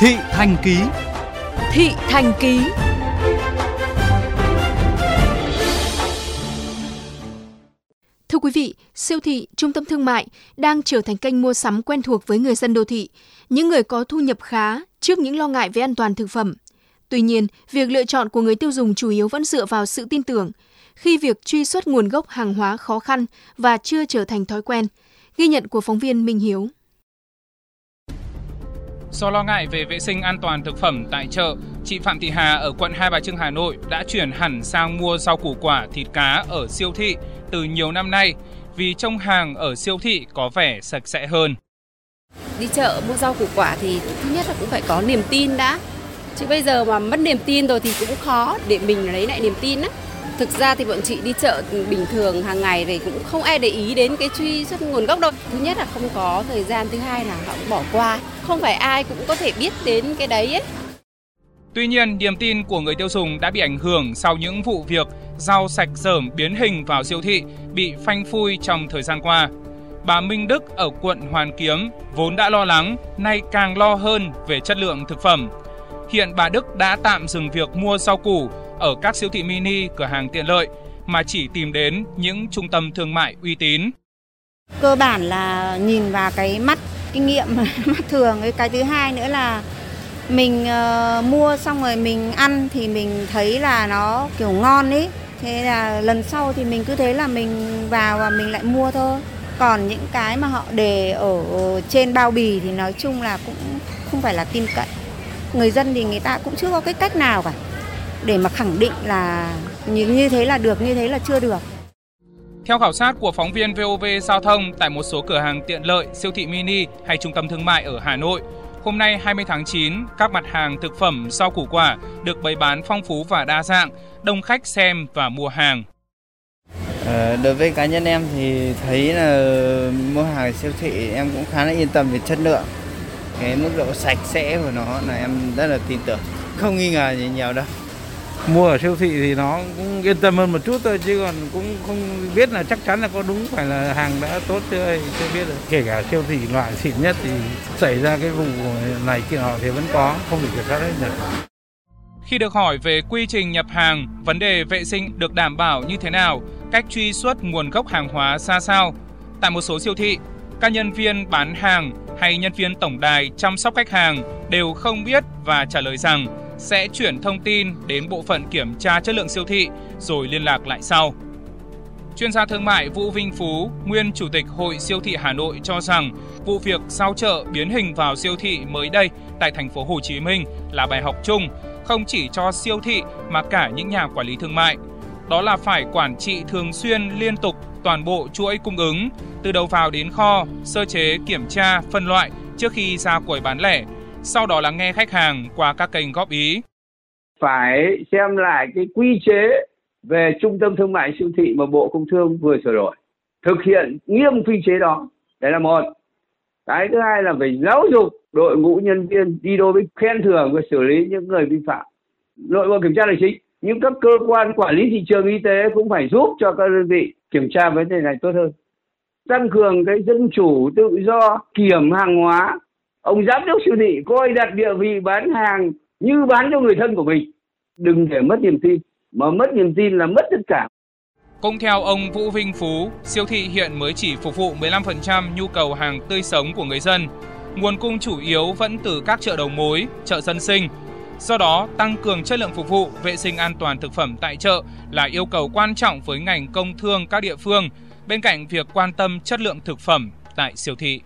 Thị Thành Ký Thị Thành Ký Thưa quý vị, siêu thị, trung tâm thương mại đang trở thành kênh mua sắm quen thuộc với người dân đô thị, những người có thu nhập khá trước những lo ngại về an toàn thực phẩm. Tuy nhiên, việc lựa chọn của người tiêu dùng chủ yếu vẫn dựa vào sự tin tưởng, khi việc truy xuất nguồn gốc hàng hóa khó khăn và chưa trở thành thói quen. Ghi nhận của phóng viên Minh Hiếu. Do lo ngại về vệ sinh an toàn thực phẩm tại chợ, chị Phạm Thị Hà ở quận Hai Bà Trưng Hà Nội đã chuyển hẳn sang mua rau củ quả, thịt cá ở siêu thị từ nhiều năm nay vì trông hàng ở siêu thị có vẻ sạch sẽ hơn. Đi chợ mua rau củ quả thì thứ nhất là cũng phải có niềm tin đã. Chứ bây giờ mà mất niềm tin rồi thì cũng khó để mình lấy lại niềm tin á. Thực ra thì bọn chị đi chợ bình thường hàng ngày thì cũng không ai để ý đến cái truy xuất nguồn gốc đâu. Thứ nhất là không có thời gian, thứ hai là họ cũng bỏ qua. Không phải ai cũng có thể biết đến cái đấy ấy. Tuy nhiên, niềm tin của người tiêu dùng đã bị ảnh hưởng sau những vụ việc rau sạch dởm biến hình vào siêu thị bị phanh phui trong thời gian qua. Bà Minh Đức ở quận Hoàn Kiếm vốn đã lo lắng, nay càng lo hơn về chất lượng thực phẩm. Hiện bà Đức đã tạm dừng việc mua rau củ ở các siêu thị mini, cửa hàng tiện lợi mà chỉ tìm đến những trung tâm thương mại uy tín. Cơ bản là nhìn vào cái mắt kinh nghiệm mắt thường. Cái thứ hai nữa là mình uh, mua xong rồi mình ăn thì mình thấy là nó kiểu ngon ấy thế là lần sau thì mình cứ thế là mình vào và mình lại mua thôi. Còn những cái mà họ để ở trên bao bì thì nói chung là cũng không phải là tin cậy. Người dân thì người ta cũng chưa có cái cách nào cả để mà khẳng định là như, như thế là được như thế là chưa được theo khảo sát của phóng viên VOV Giao thông tại một số cửa hàng tiện lợi, siêu thị mini hay trung tâm thương mại ở Hà Nội, hôm nay 20 tháng 9, các mặt hàng thực phẩm rau củ quả được bày bán phong phú và đa dạng, đông khách xem và mua hàng. À, đối với cá nhân em thì thấy là mua hàng siêu thị em cũng khá là yên tâm về chất lượng. Cái mức độ sạch sẽ của nó là em rất là tin tưởng. Không nghi ngờ gì nhiều đâu mua ở siêu thị thì nó cũng yên tâm hơn một chút thôi chứ còn cũng không biết là chắc chắn là có đúng phải là hàng đã tốt chưa chưa biết được. Kể cả siêu thị loại xịn nhất thì xảy ra cái vụ này kia họ thì vẫn có không thể kiểm soát hết được. Khi được hỏi về quy trình nhập hàng, vấn đề vệ sinh được đảm bảo như thế nào, cách truy xuất nguồn gốc hàng hóa ra sao, tại một số siêu thị, các nhân viên bán hàng hay nhân viên tổng đài chăm sóc khách hàng đều không biết và trả lời rằng sẽ chuyển thông tin đến bộ phận kiểm tra chất lượng siêu thị rồi liên lạc lại sau. Chuyên gia thương mại Vũ Vinh Phú, nguyên chủ tịch Hội siêu thị Hà Nội cho rằng vụ việc sao chợ biến hình vào siêu thị mới đây tại thành phố Hồ Chí Minh là bài học chung không chỉ cho siêu thị mà cả những nhà quản lý thương mại. Đó là phải quản trị thường xuyên liên tục toàn bộ chuỗi cung ứng từ đầu vào đến kho, sơ chế, kiểm tra, phân loại trước khi ra quầy bán lẻ sau đó là nghe khách hàng qua các kênh góp ý. Phải xem lại cái quy chế về trung tâm thương mại siêu thị mà Bộ Công Thương vừa sửa đổi. Thực hiện nghiêm quy chế đó. Đấy là một. Cái thứ hai là phải giáo dục đội ngũ nhân viên đi đôi với khen thưởng và xử lý những người vi phạm. Nội bộ kiểm tra là chính. Nhưng các cơ quan quản lý thị trường y tế cũng phải giúp cho các đơn vị kiểm tra vấn đề này tốt hơn. Tăng cường cái dân chủ tự do, kiểm hàng hóa ông giám đốc siêu thị coi đặt địa vị bán hàng như bán cho người thân của mình đừng để mất niềm tin mà mất niềm tin là mất tất cả cũng theo ông Vũ Vinh Phú, siêu thị hiện mới chỉ phục vụ 15% nhu cầu hàng tươi sống của người dân. Nguồn cung chủ yếu vẫn từ các chợ đầu mối, chợ dân sinh. Do đó, tăng cường chất lượng phục vụ, vệ sinh an toàn thực phẩm tại chợ là yêu cầu quan trọng với ngành công thương các địa phương, bên cạnh việc quan tâm chất lượng thực phẩm tại siêu thị.